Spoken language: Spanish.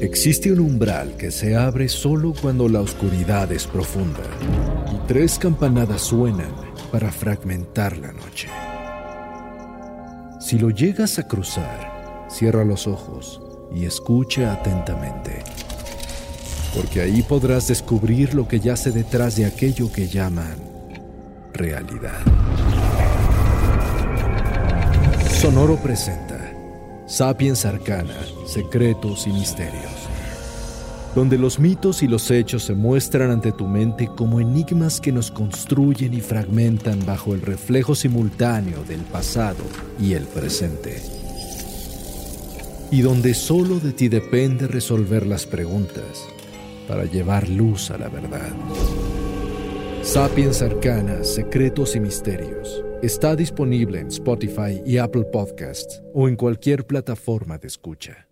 Existe un umbral que se abre solo cuando la oscuridad es profunda y tres campanadas suenan para fragmentar la noche. Si lo llegas a cruzar, cierra los ojos y escucha atentamente, porque ahí podrás descubrir lo que yace detrás de aquello que llaman realidad. Sonoro presenta Sapiens Arcana, Secretos y Misterios, donde los mitos y los hechos se muestran ante tu mente como enigmas que nos construyen y fragmentan bajo el reflejo simultáneo del pasado y el presente. Y donde solo de ti depende resolver las preguntas para llevar luz a la verdad. Sapiens Arcana, Secretos y Misterios Está disponible en Spotify y Apple Podcasts o en cualquier plataforma de escucha.